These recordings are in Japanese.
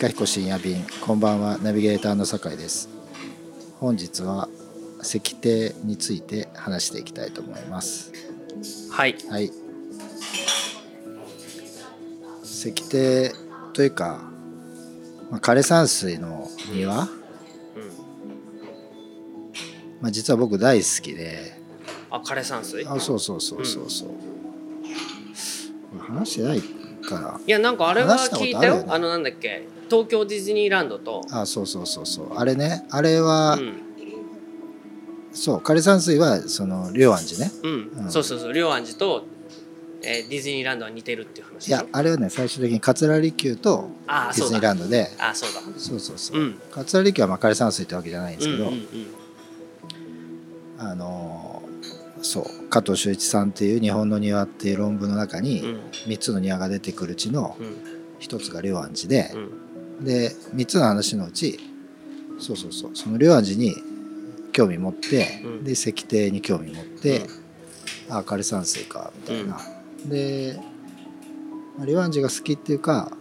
いかひこ深夜便こんばんは。ナビゲーターの酒井です。本日は石庭について話していきたいと思います。はい。はい。石庭というか、まあ、枯山水の庭、まあ、実は僕大好きで。あ枯山水？あそうそうそうそうそう、話してないかないやなんかあれは聞いたよ。あのなんだっけ。東京ディズニーランドと。あそうそうそうそう。あれね。あれは、うん、そう枯山水はその龍安寺ね。うん。うん。そうそうそう。龍安寺と、えーディズニーランドは似てるっていう話いやあれはね最終的に桂離宮とディズニーああそうだ。ランドであそうだ。そうそうそう。う、ん。桂離宮はまあ枯山水ってわけじゃないんですけど、うんうんうん。あのーそう加藤修一さんっていう「日本の庭」っていう論文の中にうん。3つの庭が出てくるうちのうん。1つが龍安寺でう、ん。で3つの話のうちそうそうそうその龍安寺に興味持って、うん。で石庭に興味持って、ああ枯山水かみたいな、でまあ龍安寺が好きっていうか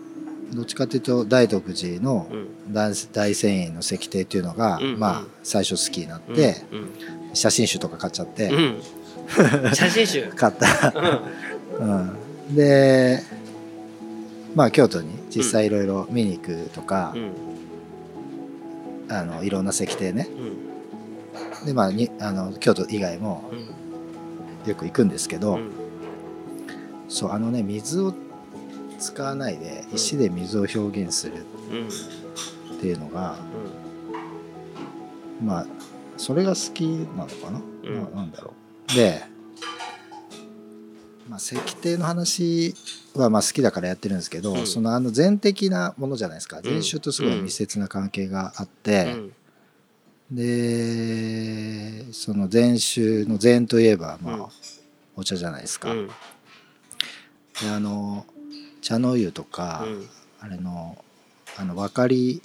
どっちかっていうと大徳寺のうん。大大仙院の石庭っていうのが、うんまあ最初好きになって、うん写真集とか買っちゃって、うん。うん写真集。買った、うん。うん、でまあ京都に実際いろいろ見に行くとかう、ん。あのいろんな石庭ね。うん。でまあにあの京都以外もうん。よく行くんですけど、うん。そうあのね水を使わないでうん。石で水を表現するうん。っていうのが、まあそれが好きなのかな、うん。ななんだろう。で、まあ、石庭の話はまあ好きだからやってるんですけど、うん。そのあの全的なものじゃないですか。ん。禅宗とすごい密接な関係があっうて、ん。でその禅宗の禅といえばまあ、うん。お茶じゃないですか。うん。であの茶の湯とか、うん。あれのあの分かり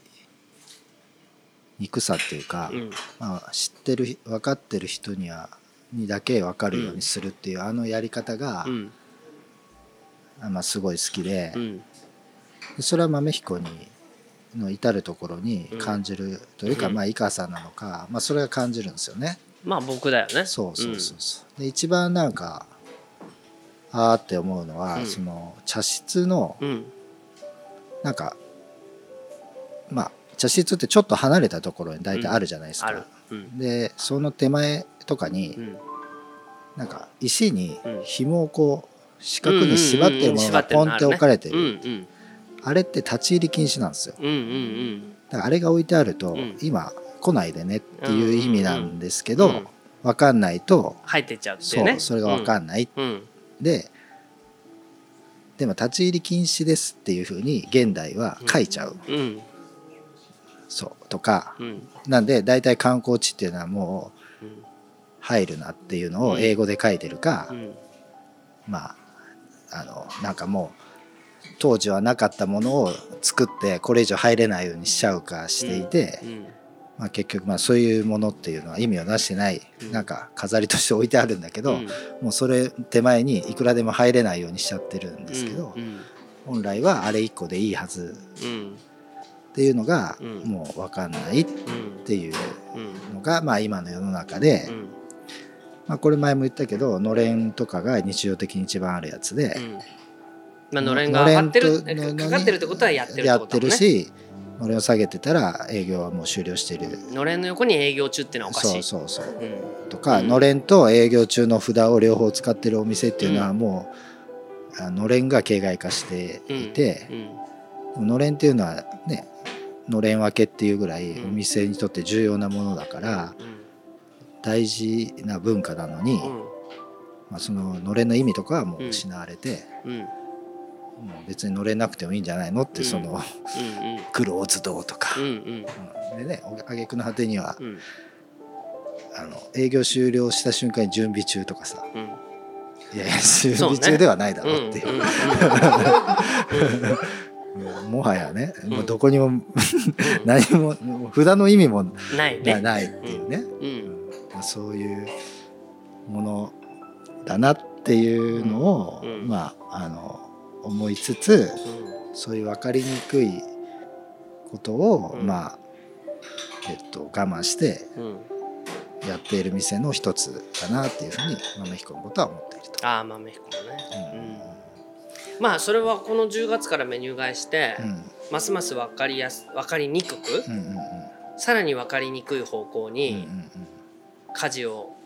にくさっていうか、うん。まあ、知ってる分かってる人にはにだけ分かるようにするっていう、あのやり方が、うん。あまあ、すごい好きで,、うん。でそれは豆彦にの至るところに感じるというか、うん。まあ井川さんなのか、まあ、それが感じるんですよね。まあ僕だよね。そうそうそうそう。で一番なんかあーって思うのは、うん。その茶室のうんうん。なんかまあ茶室ってちょっと離れたところに大体あるじゃないですか。あるうんでその手前とかに、うんなんか石に紐をこう四角に縛ってるものがポンって置かれてうんうるんあれって立ち入り禁止なんですようんうんだからあれが置いてあると、うん今来ないでねっていう意味なんですけど、うんうん分かんないと入ってっちゃうっていそうそれが分かんない、うんででも立ち入り禁止ですっていうふうに現代は書いちゃう、うんそうとかうん。なんで大体観光地っていうのはもううん入るなっていうのを英語で書いてるか、うん。まああのなんかもう当時はなかったものを作ってこれ以上入れないようにしちゃうかしていて、うん。まあ、結局まあそういうものっていうのは意味をなしてない、うん。なんか飾りとして置いてあるんだけど、うんもうそれ手前にいくらでも入れないようにしちゃってるんですけど、うん本来はあれ1個でいいはずうんっていうのがうん。もう分かんないっうんていううん。のがまあ今の世の中で、うん。まあ、これ前も言ったけどのれんとかが日常的に一番あるやつで。うん。まあのれんが張ってるかかってるってことはやってるってやってるしのれんを下げてたら営業はもう終了してる。のれんの横に営業中っていうのはおかしそいうそうそう。うん。とか、うん。のれんと営業中の札を両方使ってるお店っていうのはうん。もう、あのれんが形骸化していて、うん。のれんっていうのはねのれん分けっていうぐらいうん。お店にとって重要なものだからうん。大事な文化なのに、まあ、そののれんの意味とかはもう失われて、もう別にのれんなくてもいいんじゃないのって、うん。そのうんクローズドとか、でね挙句の果てにはうん。あの営業終了した瞬間に準備中とかさ。うん。いやいや準備中ではないだろうっていう もはやね、もうどこにも 何も札の意味もないね。ないっていうね、うん。まあそういうものだなっていうのを、まああの思いつつうそういう分かりにくいことを、うん。まあえっと我慢してやっている店の一つかなっていうふうに豆彦のことは思っていると。ああ豆彦のね、うん、まあそれはこの10月からメニュー替えして、うん。ますます分かりやす分かりにくく、うんうんうん。さらに分かりにくい方向うんに舵を、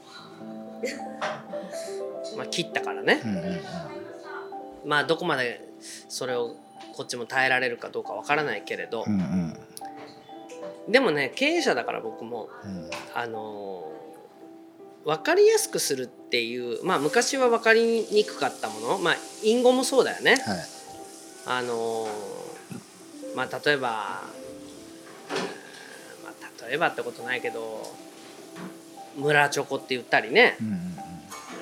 まあ、切ったからね、うんうんうん。まあどこまでそれをこっちも耐えられるかどうか分からないけれど。う、んうん。でもね経営者だから僕もうん。あのー分かりやすくするっていうまあ昔は分かりにくかったものまあ隠語もそうだよね。はいあのーまあ例えば、うんまあ、例えばってことないけど村チョコって言ったりねうんうん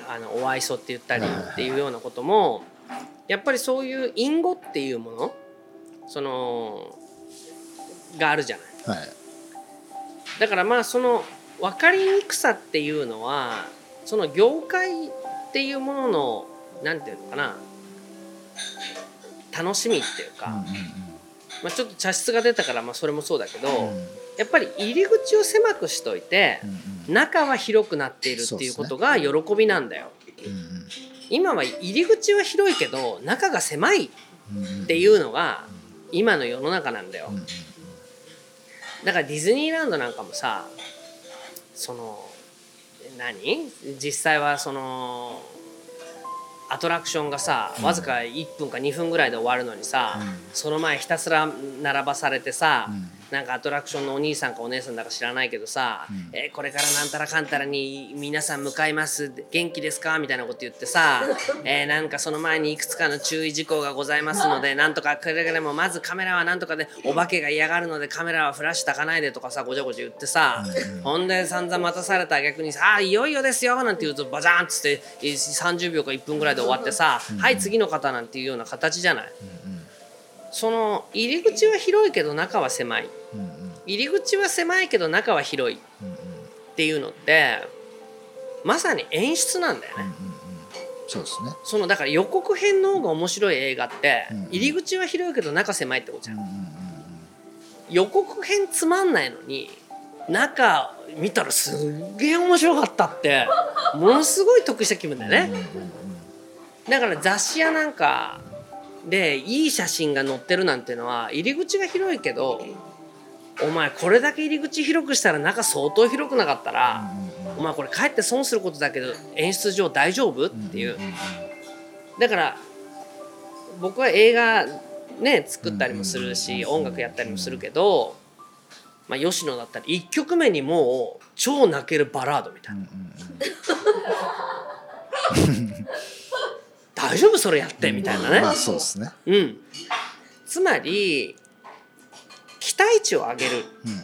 あのお愛想って言ったりっていうようなこともやっぱりそういう隠語っていうものそのがあるじゃない。うんはいだからまあその分かりにくさっていうのはその業界っていうもののなんていうのかな。楽しみっていうか、まあ、ちょっと茶室が出たからまあそれもそうだけど、やっぱり入り口を狭くしといて中は広くなっているっていうことが喜びなんだよ。今は入り口は広いけど中が狭いっていうのが今の世の中なんだよ。だからディズニーランドなんかもさその何？実際はそのアトラクションがさうん。わずか1分か2分ぐらいで終わるのにさ、うん。その前ひたすら並ばされてさ、うんなんかアトラクションのお兄さんかお姉さんだか知らないけどさ、うん。えーこれからなんたらかんたらに皆さん向かいます元気ですか？みたいなこと言ってさ、えーなんかその前にいくつかの注意事項がございますのでなんとかくれぐれもまずカメラはなんとかでお化けが嫌がるのでカメラはフラッシュ焚かないでとかさごちゃごちゃ言ってさ、うん。ほんで散々待たされた逆にさ「あーいよいよですよ」なんて言うとバジャーンっつってえー30秒か1分ぐらいで終わってさ「はい次の方」なんていうような形じゃない。その入り口は広いけど中は狭い。うんうん。入り口は狭いけど中は広いっていうのってまさに演出なんだよね、うんうんそうですね。そのだから予告編の方が面白い映画ってうん入り口は広いけど中狭いってことじゃん、うんうんうん予告編つまんないのに中見たらすっげえ面白かったってものすごい得した気分だよね、うんうんうん。だから雑誌やなんかでいい写真が載ってるなんてのは入り口が広いけどお前これだけ入り口広くしたら中相当広くなかったら、お前これかえって損することだけど演出上大丈夫？っていう。だから僕は映画ね作ったりもするしうん音楽やったりもするけど、まあ、吉野だったら1曲目にもう超泣けるバラードみたいな 大丈夫それやってみたいなね。まあそうですね。うん、つまり期待値を上げる。うんうん。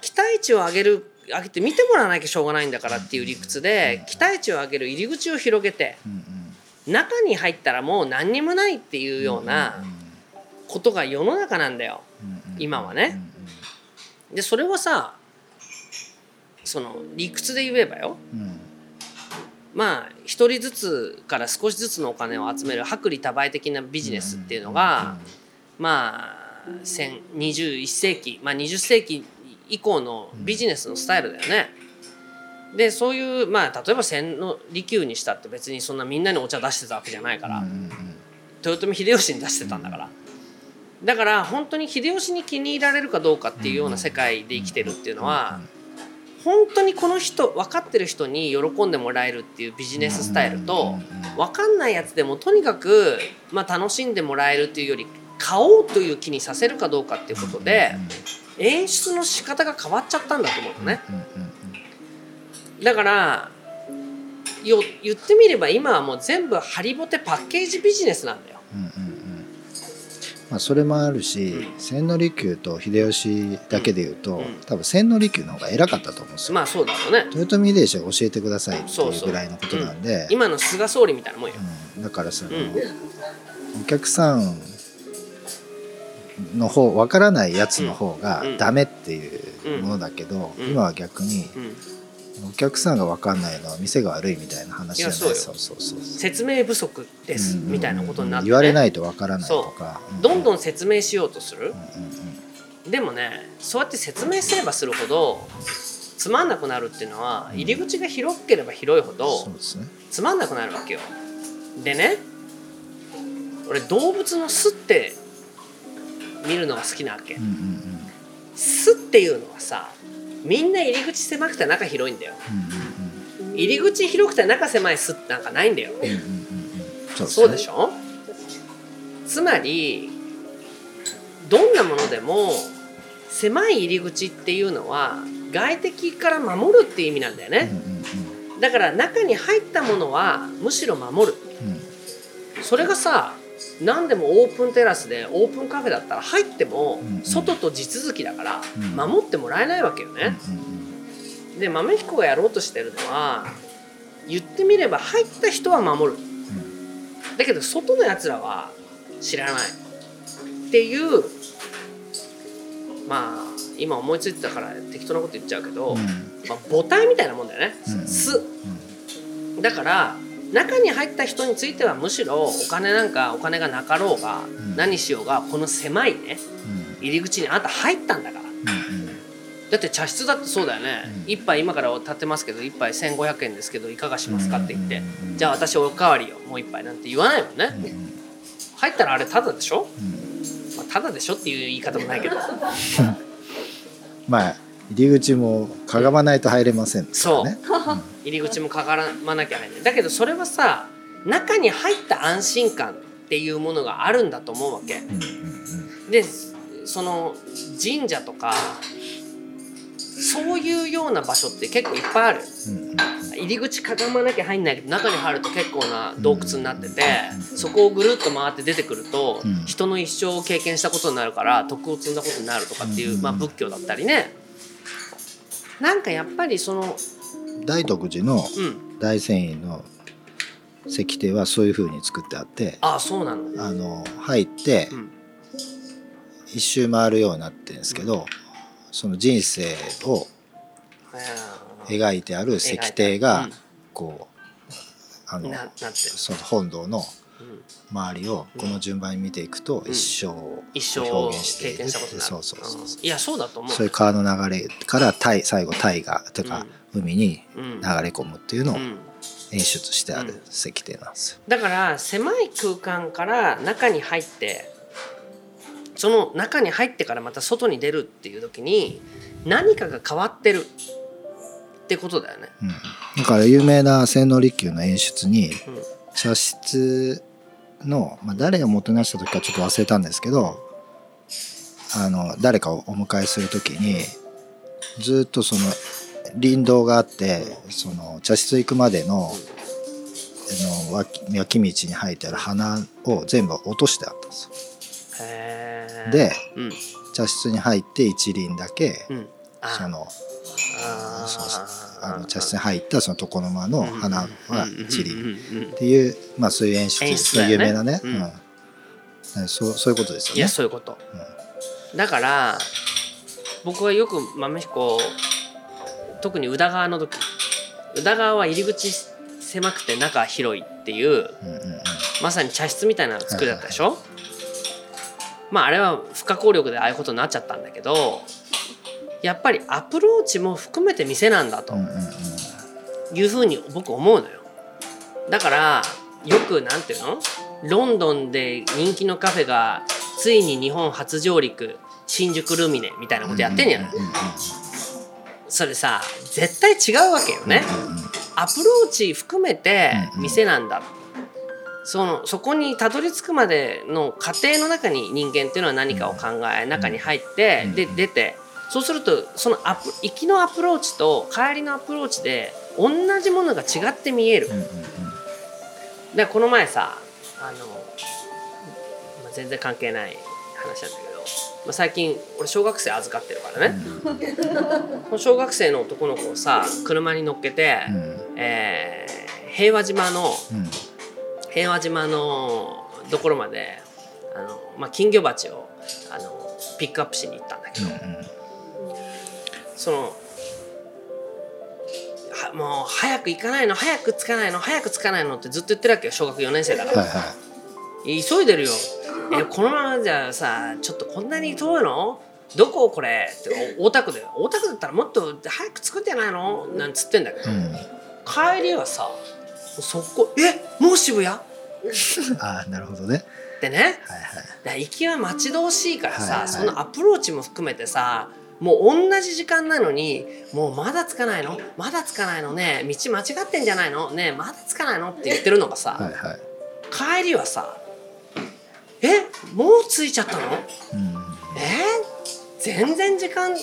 期待値を上げる上げて見てもらわなきゃしょうがないんだからっていう理屈で期待値を上げる入り口を広げてうん中に入ったらもう何にもないっていうようなことが世の中なんだよ。今はね。でそれはさその理屈で言えばよ。うんうんまあ一人ずつから少しずつのお金を集める薄利多売的なビジネスっていうのがまあ1000 21世紀、まあ、20世紀以降のビジネスのスタイルだよね。でそういうまあ例えば千利休にしたって別にそんなみんなにお茶出してたわけじゃないから、豊臣秀吉に出してたんだから。だから本当に秀吉に気に入られるかどうかっていうような世界で生きてるっていうのは本当にこの人分かってる人に喜んでもらえるっていうビジネススタイルと分かんないやつでもとにかく、まあ、楽しんでもらえるっていうより買おうという気にさせるかどうかっていうことで演出の仕方が変わっちゃったんだと思うのね。だからよ言ってみれば今はもう全部ハリボテパッケージビジネスなんだよ。うんうんうんまあそれもあるしうん。千利休と秀吉だけで言うとうん。多分千利休の方が偉かったと思うんですよ。まあそうだろうね。豊臣秀吉が教えてくださいっていうぐらいのことなんで。今の菅総理みたいなもんよ。うん。だからそのうん。お客さんの方分からないやつの方がうん。ダメっていうものだけど、うん。今は逆にうんお客さんが分かんないのは店が悪いみたいな話じゃない。いやそうよ。そうそうそう説明不足ですみたいなことになって、ね、言われないと分からないとか。どんどんん説明しようとする？でもねそうやって説明すればするほどつまんなくなるっていうのは入り口が広ければ広いほどつまんなくなるわけよ。でね俺動物の巣って見るのが好きなわけ。巣っていうのはさみんな入り口狭くて中広いんだよ。うんうん入り口広くて中狭い巣ってなんかないんだよ。うんうんうんうん。うんそうでしょ？ょつまりどんなものでも狭い入り口っていうのは外敵から守るっていう意味なんだよね。うんうん。だから中に入ったものはむしろ守る。うん。それがさ何でもオープンテラスでオープンカフェだったら入っても外と地続きだからうん。守ってもらえないわけよね。で豆彦がやろうとしてるのは言ってみれば入った人は守る。だけど外のやつらは知らない。っていうまあ今思いついてたから適当なこと言っちゃうけど、うん。まあ、母体みたいなもんだよね、うん。巣。だから中に入った人についてはむしろお金なんかお金がなかろうが、ん。何しようがこの狭いねうん。入り口にあんた入ったんだから。うんだって茶室だってそうだよね、うん。一杯今から立てますけど一杯1500円ですけどいかがしますかって言って、うんうんじゃあ私おかわりよ。もう一杯なんて言わないもんね、うんうん。入ったらあれタダでしょ、うん。まあ、タダでしょっていう言い方もないけど。まあ入り口もかがまないと入れませんからね入り口もかからまなきゃ入れない。だけどそれはさ中に入った安心感っていうものがあるんだと思うわけ。でその神社とかそういうような場所って結構いっぱいある。入り口かがまなきゃ入んないけど中に入ると結構な洞窟になっててそこをぐるっと回って出てくるとうん。人の一生を経験したことになるから徳を積んだことになるとかっていう、うん。まあ、仏教だったりね。なんかやっぱりその大徳寺のうん。大仙院の石庭はそういう風に作ってあってああそうなのあの入ってうん。一周回るようになってるんですけどその人生を描いてある石庭がこうあのうん。ななってる、その本堂のうん周りをこの順番に見ていくとうん。一生表現している。経験したことになるそうそうそう。うん。いやそうだと思う。そういう川の流れから大最後大河というか海にうん。流れ込むっていうのをうん。演出してある石庭なんですよ。だから狭い空間から中に入ってその中に入ってからまた外に出るっていう時に何かが変わってるってことだよね。うん、だから有名な千利休の演出にうん茶室の、まあ、誰がもてなした時かちょっと忘れたんですけどあの誰かをお迎えする時にずっとその林道があってその茶室行くまでのあの脇脇道に生えてある花を全部落としてあったんですよ。でうん。茶室に入って一輪だけうん。あそのあー。そうそうあの茶室に入ったその床の間の花は一輪うん。うん。うん。うん。っていう、まあ、そういう演出演出だよね。有名なね、ううん。んそうそういうことですよね。いやそういうこと、だから僕はよく豆彦特に宇田川の時。宇田川は入り口狭くて中広いっていうまさに茶室みたいな作りだったでしょ、まああれは不可抗力でああいうことになっちゃったんだけどやっぱりアプローチも含めて店なんだというふうに僕思うのよ。だからよくなんていうの？ロンドンで人気のカフェがついに日本初上陸新宿ルミネみたいなことやってんじゃないそれさ絶対違うわけよね。アプローチ含めて店なんだ。そのそこにたどり着くまでの過程の中に人間っていうのは何かを考え中に入ってうん。で出てそうするとそのアプ行きのアプローチと帰りのアプローチで同じものが違って見える。うんうんでこの前さあの、まあ、全然関係ない話なんだけど、まあ、最近俺小学生預かってるからね、この小学生の男の子をさ車に乗っけて、うん。うんえー平和島のうん。平和島のところまであの、まあ、金魚鉢をあのピックアップしに行ったんだけど、うんうんそのはもう早く行かないの早く着かないの早く着かないのってずっと言ってるわけよ小学4年生だから、はいは急いでるよ。えこのままじゃさちょっとこんなに遠いの？どここれ？ってお大田区で大田区だったらもっと早く着くんじゃないの？なんつってんだけど、いうん。帰りはさそこえもう渋谷？っああなるほどね。てね。はいはい。行きは待ち遠しいからさ、はいはい。そのアプローチも含めてさもう同じ時間なのにもうまだ着かないの？まだ着かないのね？道間違ってんじゃないの？ねまだ着かないの？って言ってるのがさ、はいはい。帰りはさえもう着いちゃったの？うん。え？全然時間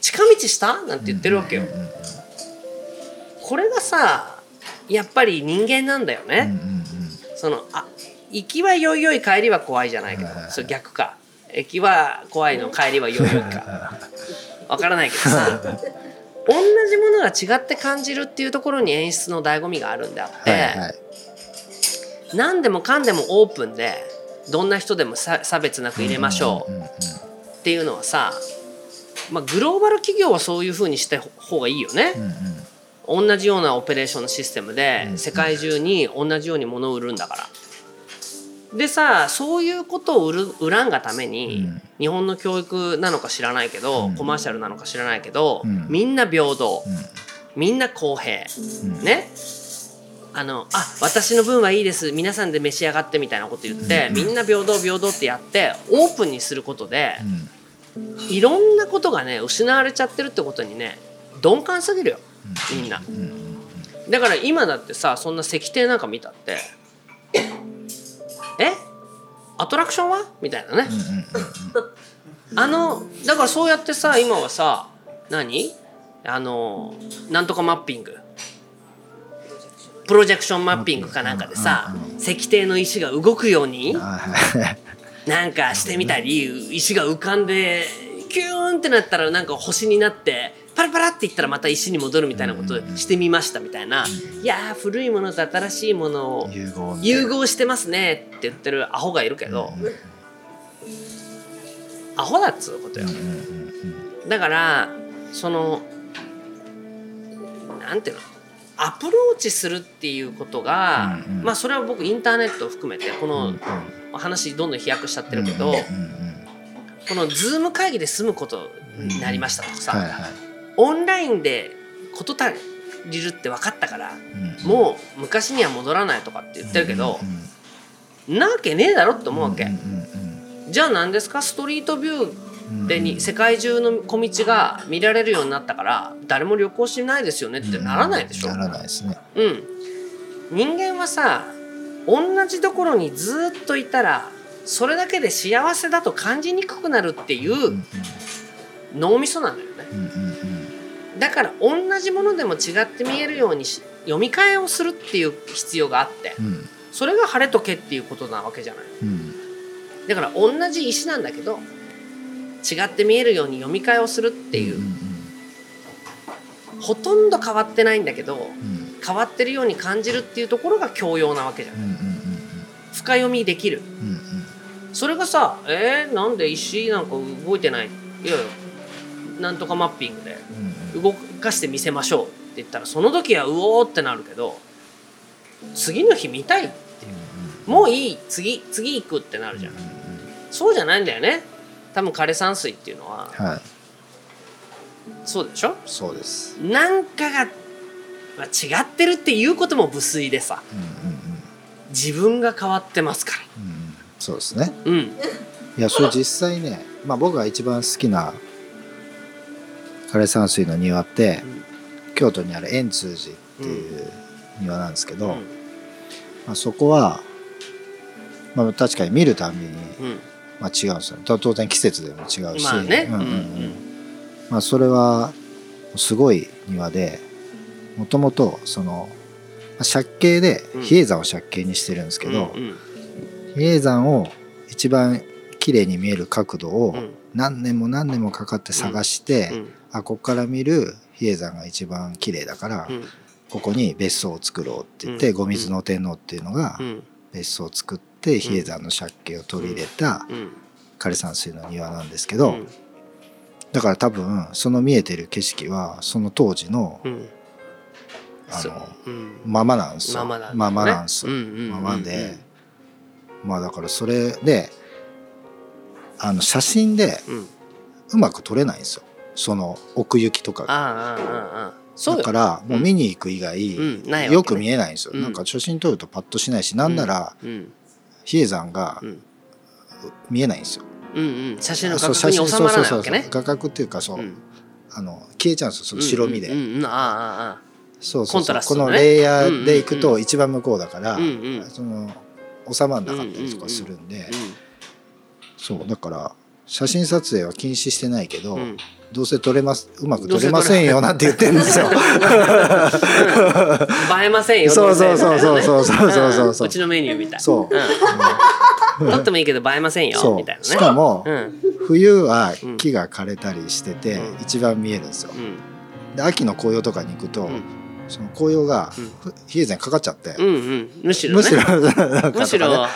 近道した？なんて言ってるわけよ、これがさやっぱり人間なんだよね、そのあ行きはよいよい帰りは怖いじゃないけどそれ逆か行きは怖いの帰りはよいよいか。わからないけどさ。同じものが違って感じるっていうところに演出の醍醐味があるんであって、はいはい。何でもかんでもオープンでどんな人でもさ差別なく入れましょうっていうのはさ、まあ、グローバル企業はそういうふうにした方がいいよね。うんうん。同じようなオペレーションのシステムでうん。世界中に同じように物を売るんだから。でさそういうことを売る売らんがために、うん。日本の教育なのか知らないけど、うん。コマーシャルなのか知らないけど、うん。みんな平等、うん。みんな公平、うん。ね。あのあ私の分はいいです。皆さんで召し上がってみたいなこと言って、うん。みんな平等平等ってやってオープンにすることで、うん。いろんなことがね失われちゃってるってことにね鈍感すぎるよ。みんな。だから今だってさそんな石庭なんか見たってえ？アトラクションはみたいなねあのだからそうやってさ今はさ何？あのなんとかマッピング。プロジェクションマッピング。かなんかでさ石庭の石が動くように なんかしてみたり石が浮かんでキューンってなったらなんか星になってパラパラっていったらまた石に戻るみたいなことをしてみましたみたいな、いやー古いものと新しいものを融合して。ますねって言ってるアホがいるけど、アホだっつうことよ。だからそのなんていうのアプローチするっていうことが、まあそれは僕インターネットを含めてこうんのうん。話どんどん飛躍しちゃってるけど、このズーム会議で済むことになりましたとかさ、オンラインで事足りるって分かったからうん。もう昔には戻らないとかって言ってるけどうん、なわけねえだろって思うわけ、うんうんじゃあ何ですか？ストリートビューうんでに世界中の小道が見られるようになったから誰も旅行しないですよねってならないでしょ、ならないですね。うん、人間はさ同じところにずっといたらそれだけで幸せだと感じにくくなるっていううんうん。脳みそなんだよね。うんうんだから同じものでも違って見えるようにし読み替えをするっていう必要があってうん。うんそれが晴れとけっていうことなわけじゃない。うん。だから同じ石なんだけど違って見えるように読み替えをするっていう、うんほとんど変わってないんだけどうん。変わってるように感じるっていうところが教養なわけじゃんうんうんうん。深読みできる。うんうん。それがさえー、なんで石なんか動いてない？いやいやなんとかマッピングで。うん動かしてみせましょうって言ったらその時はうおーってなるけど次の日見たいもういい次次行くってなるじゃん。そうじゃないんだよね。多分枯山水っていうのは。はい。そうでしょ？そうです。なんかが、まあ、違ってるっていうことも無粋でさ。自分が変わってますかうんうん。そうですね。らうん。いやそれ実際ねまあ僕が一番好きな枯山水の庭って京都にある円通寺っていう庭なんですけど、うん。まあ、そこは、まあ、確かに見るたびに、うん。まあ、違うんですよ当当然季節でも違うし、まあね。うんうんうん。うんうんまあ、それはすごい庭でもともとそのまあ借景でうん。比叡山を借景にしてるんですけど、うん比叡山を一番綺麗に見える角度をうん。何年も何年もかかって探して、うんあここから見る比叡山が一番綺麗だから、うん。ここに別荘を作ろうって言って、うん。後水の天皇っていうのがうん。別荘を作って比叡山の借景を取り入れたうん。枯山水の庭なんですけど、うん。だから多分その見えてる景色はその当時のあのうん。ままなんですよ。ままなんだね。ままなんですままで。まあだからそれであの写真でうん。うまく撮れないんですよその奥行きとかが。だからもう見に行く以外、よく見えないんですよ、うん。なんか写真撮るとパッとしないしなんならうん比叡山がうん。見えないんですよ、うんうん。写真の画角に収まらないわけね。画角っていうかそう、うん。あの消えちゃうんですよその白身で、ああああそうそうそう。このレイヤーでいくと一番向こうだから、その収まんなかったりとかするんで、そうだから写真撮影は禁止してないけど、うんうんどうせ撮れますうまく撮れませんよなんて言ってるんですよ。映えませんよそうそうそうそうそうそうそうそうそううちのメニューみたいそううん撮ってもいいけど映えませんよみたいなねしかも、うん冬は木が枯れたりしてて、うん一番見えるんですよ。うんで秋の紅葉とかに行くと、うんその紅葉が比叡山にかかっちゃって、うんうんむしろねむしろなんかむしろ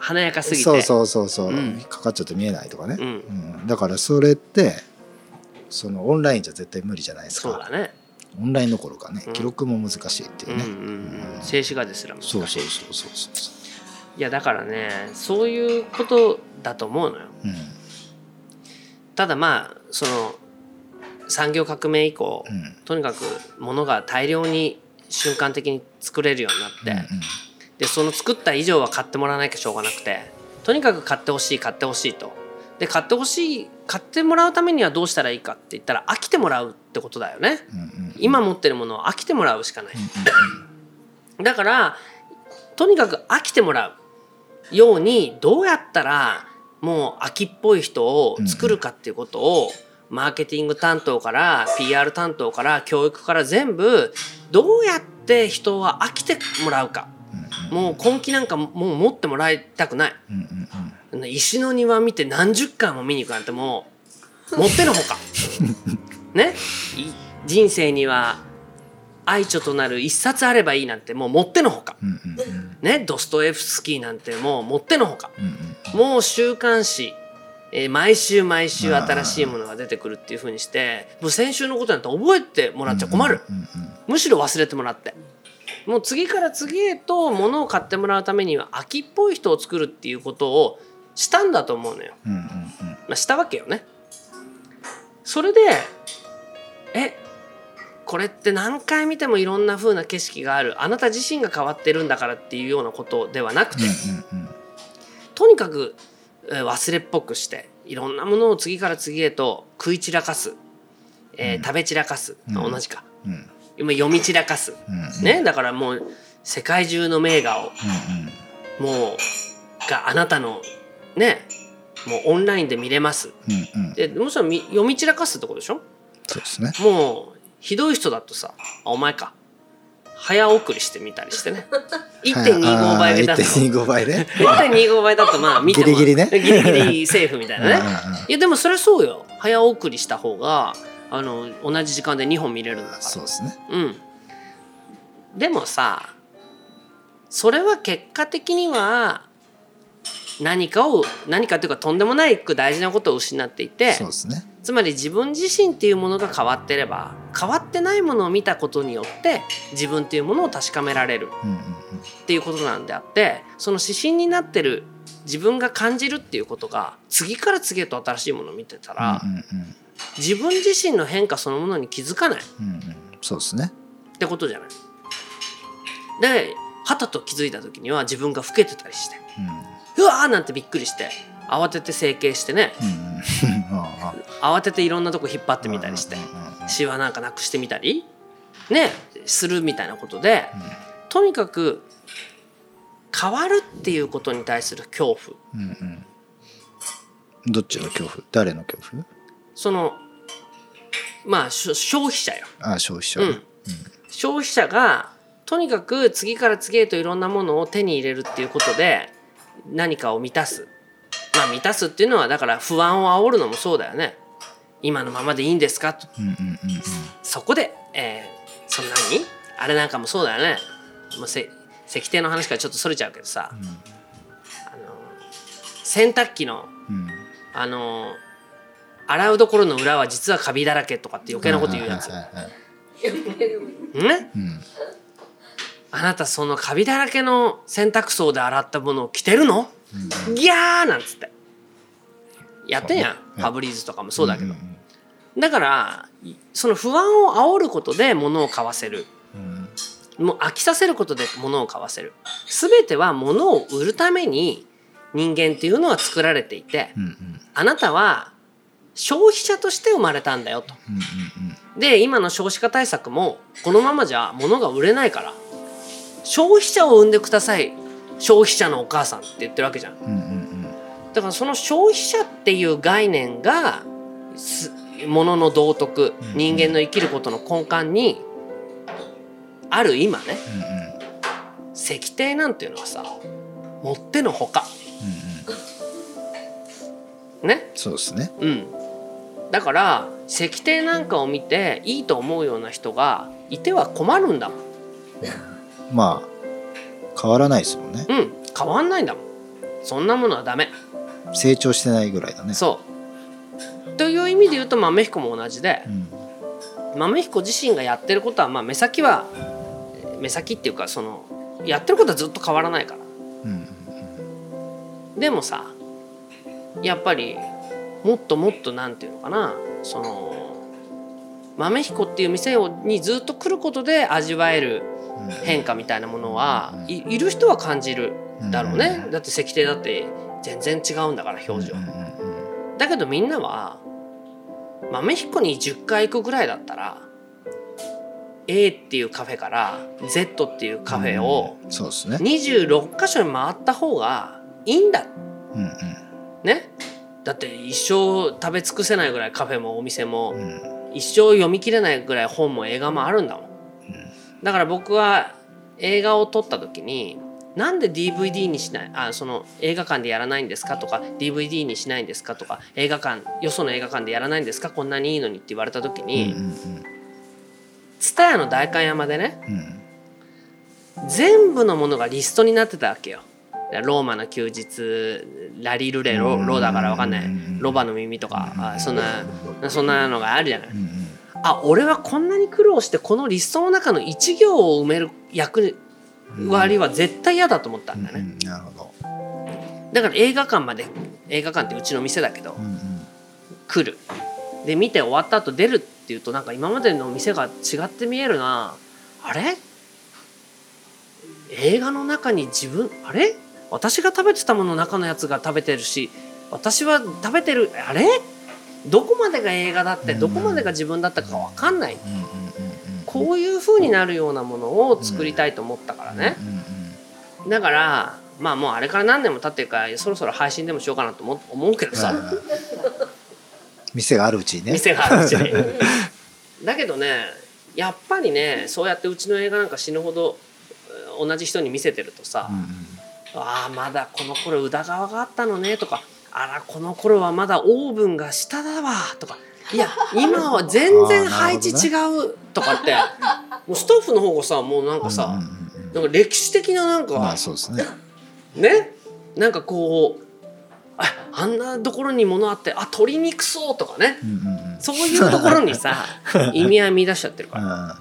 華やかすぎて。そうそうそうそう、うん。かかっちゃって見えないとかね、うん。うん。だからそれってそのオンラインじゃ絶対無理じゃないですか。そうだね。オンラインどころかねうん。記録も難しいっていうね、うんうんうん。静止画ですら難しい。そうそうそうそうそう。そいやだからねそういうことだと思うのよ。ううん。ただまあその産業革命以降、うん。とにかく物が大量に瞬間的に作れるようになって、うんでその作った以上は買ってもらわなきゃしょうがなくて。とにかく買ってほしい買ってほしいと。で買ってほしい買ってもらうためにはどうしたらいいかって言ったら飽きてもらうってことだよね。うんうん今持ってるものを飽きてもらうしかない。だからとにかく飽きてもらうようにどうやったらもう秋っぽい人を作るかっていうことをマーケティング担当から PR 担当から教育から全部どうやって人は飽きてもらうかもう根気なんかもう持ってもらいたくない。うんうんうん。石の庭見て何十回も見に行くなんてもうもってのほか。ね？い人生には愛著となる一冊あればいいなんてもうもってのほか。うんうんうん。ね？ドストエフスキーなんてもうもってのほか。うんうんもう週刊誌、えー毎週毎週新しいものが出てくるっていう風にしてもう先週のことなんて覚えてもらっちゃ困る。うんうん。むしろ忘れてもらってもう次から次へと物を買ってもらうためには秋っぽい人を作るっていうことをしたんだと思うのよ、うんうんうん。まあ、したわけよね。それでえこれって何回見てもいろんな風な景色がある。あなた自身が変わってるんだからっていうようなことではなくて、うんうんとにかくえー忘れっぽくしていろんなものを次から次へと食い散らかす、えーうん。食べ散らかす、うん。同じか。うん今読み散らかす、うん。ね、だからもう世界中の名画を。うんもうがあなたのね？もうオンラインで見れます。うんうん。でもちろんみ読み散らかすってことでしょ？そうですね。もうひどい人だとさあお前か。早送りしてみたりしてね。1.25倍でだと1.25倍ね1.25倍だとまあ見てもギリギリね。ギリギリセーフみたいなね。うんうんうん。いやでもそれはそうよ。早送りした方があの同じ時間で2本見れるんだから。そうですね。うん。でもさそれは結果的には何かを何かというかとんでもないく大事なことを失っていてそうですね。つまり自分自身っていうものが変わってれば変わってないものを見たことによって自分っていうものを確かめられるうんうんっていうことなんであってその指針になってる自分が感じるっていうことが次から次へと新しいものを見てたら、うんうん自分自身の変化そのものに気づかない。っうんうん。うんそうですね。てことじゃない。ではたと気づいた時には自分が老けてたりしてうん。うわーなんてびっくりして慌てて整形してねうんうん。慌てていろんなとこ引っ張ってみたりしてうんうんうんシワなんかなくしてみたりねするみたいなことでとにかく変わるっていうことに対する恐怖。うんうん。どっちの恐怖？誰の恐怖？そのまあ消費者よ、ああ消費者。ねうん、消費者がとにかく次から次へといろんなものを手に入れるっていうことで何かを満たす。まあ満たすっていうのはだから不安を煽るのもそうだよね。今のままでいいんですか？と。うんうんうんうん。そこで、えー、そんなに？あれなんかもそうだよね。もうせ石庭の話からちょっとそれちゃうけどさ、あの洗濯機のうん。あの洗うところの裏は実はカビだらけとかって余計なこと言うやつ、あなたそのカビだらけの洗濯槽で洗ったものを着てるの、ギャーなんつって。やってんやん、ねファブリーズとかもそうだけど、んんだからいその不安を煽ることで物を買わせる。うん。もう飽きさせることで物を買わせる。全ては物を売るために人間っていうのは作られていてうんうん。あなたは消費者として生まれたんだよと。で今の少子化対策もこのままじゃ物が売れないから。消費者を産んでください。消費者のお母さんって言ってるわけじゃん。だからその消費者っていう概念がす物の道徳うん人間の生きることの根幹にある今ね。うんうん。石庭なんていうのはさもってのほか。うんうん。ね？そうですね。うんだから石庭なんかを見ていいと思うような人がいては困るんだもん。まあ変わらないですもんね。うん変わんないんだもん。そんなものはダメ。成長してないぐらいだね。そう。という意味で言うと豆彦も同じでうん。豆彦自身がやってることはまあ目先は目先っていうかそのやってることはずっと変わらないから。うんでもさやっぱりもっともっとなんていうのかなその豆彦っていう店をにずっと来ることで味わえるうん。変化みたいなものはいいる人は感じるだろうね。だって石庭だって全然違うんだから表情。だけどみんなは豆彦に10回行くぐらいだったら A っていうカフェから Z っていうカフェをうんそうですね。26箇所に回った方がいいんだ。うん。ね？だって一生食べ尽くせないぐらいカフェもお店もうん。うん一生読み切れないぐらい本も映画もあるんだもん。だから僕は映画を撮った時になんで DVD にしないあその映画館でやらないんですかとか DVD にしないんですかとか映画館よその映画館でやらないんですかこんなにいいのにって言われた時うんにうん。蔦屋の代官山でねうん。全部のものがリストになってたわけよ。ローマの休日ラリルレロローだからわかんない。ロバの耳とかあそんなそんなのがあるじゃない。あ俺はこんなに苦労してこのリストの中の1行を埋める役割は絶対嫌だと思ったんだうね。ん。なるほど。だから映画館まで映画館ってうちの店だけど来る。で見て終わった後出るっていうとなんか今までの店が違って見えるな。あれ？映画の中に自分あれ？私が食べてたものの中のやつが食べてるし私は食べてるあれ？どこまでが映画だってどこまでが自分だったか分かんない。こういう風になるようなものを作りたいと思ったからね。だからまあもうあれから何年も経ってるからそろそろ配信でもしようかなと思思うけどさ、店があるうちにね。店があるうちに。だけどねやっぱりねそうやってうちの映画なんか死ぬほどえー同じ人に見せてるとさうんうん「ああまだこの頃宇田川があったのね」とか「あらこの頃はまだオーブンが下だわ」とか「いや今は全然配置違う」とかってもうスタッフの方がさもうなんかさ、なんか歴史的ななんか、まあそうですね。ね？なんかこうああんなところに物あってあ鶏肉そうとかね。うんうんうん。そういうところにさ 意味合い見出しちゃってるから。あ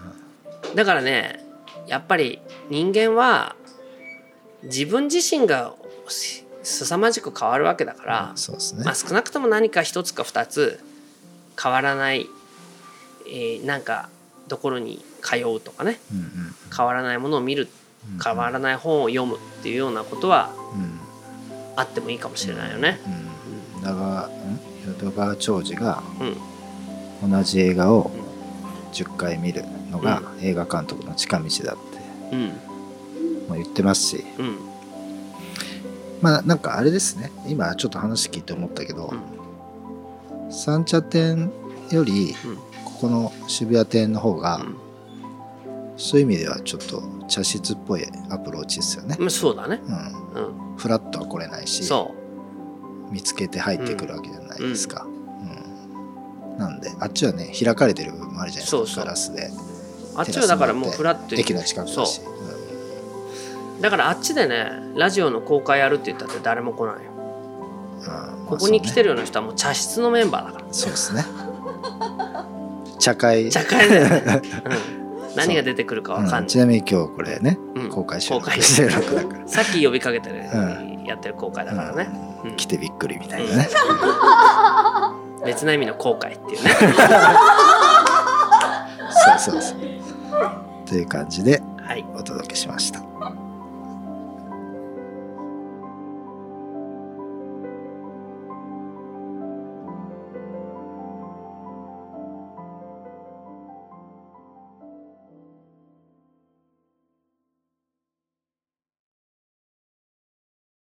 だからねやっぱり人間は自分自身がす凄まじく変わるわけだからうですね。まあ、少なくとも何か一つか二つ変わらない、えーなんかところに通うとかね。うんうん変わらないものを見るうん変わらない本を読むっていうようなことはうん。あってもいいかもしれないよね。うんだがん。淀川長司がうん。同じ映画を10回見るのが映画監督の近道だって。うんも言ってますし。うん。まあなんかあれですね。今ちょっと話聞いて思ったけど、三茶店よりうん。ここの渋谷店の方が、うん。そういう意味ではちょっと茶室っぽいアプローチですよね、うんそうだね。うん、うん。フラットは来れないしそ見つけて入ってくるわけじゃないですか、うん。なんであっちはね開かれてる部分もあるじゃないですか。ガラスで。うあっちはだからもうフラットに駅の近くだし。そうだからあっちでねラジオの公開やるって言ったって誰も来ないよ。うんうんここに来てるような人はもう茶室のメンバーだから。そうですね。茶会。茶会だよね、うん、何が出てくるかわかんない、う。ん。ちなみに今日これね、うん。公開収録公開。収録だから。さっき呼びかけてる、うやってる公開だからね、うん。来てびっくりみたいなね、別な意味の後悔っていうね。そうそうそう。という感じではい。お届けしました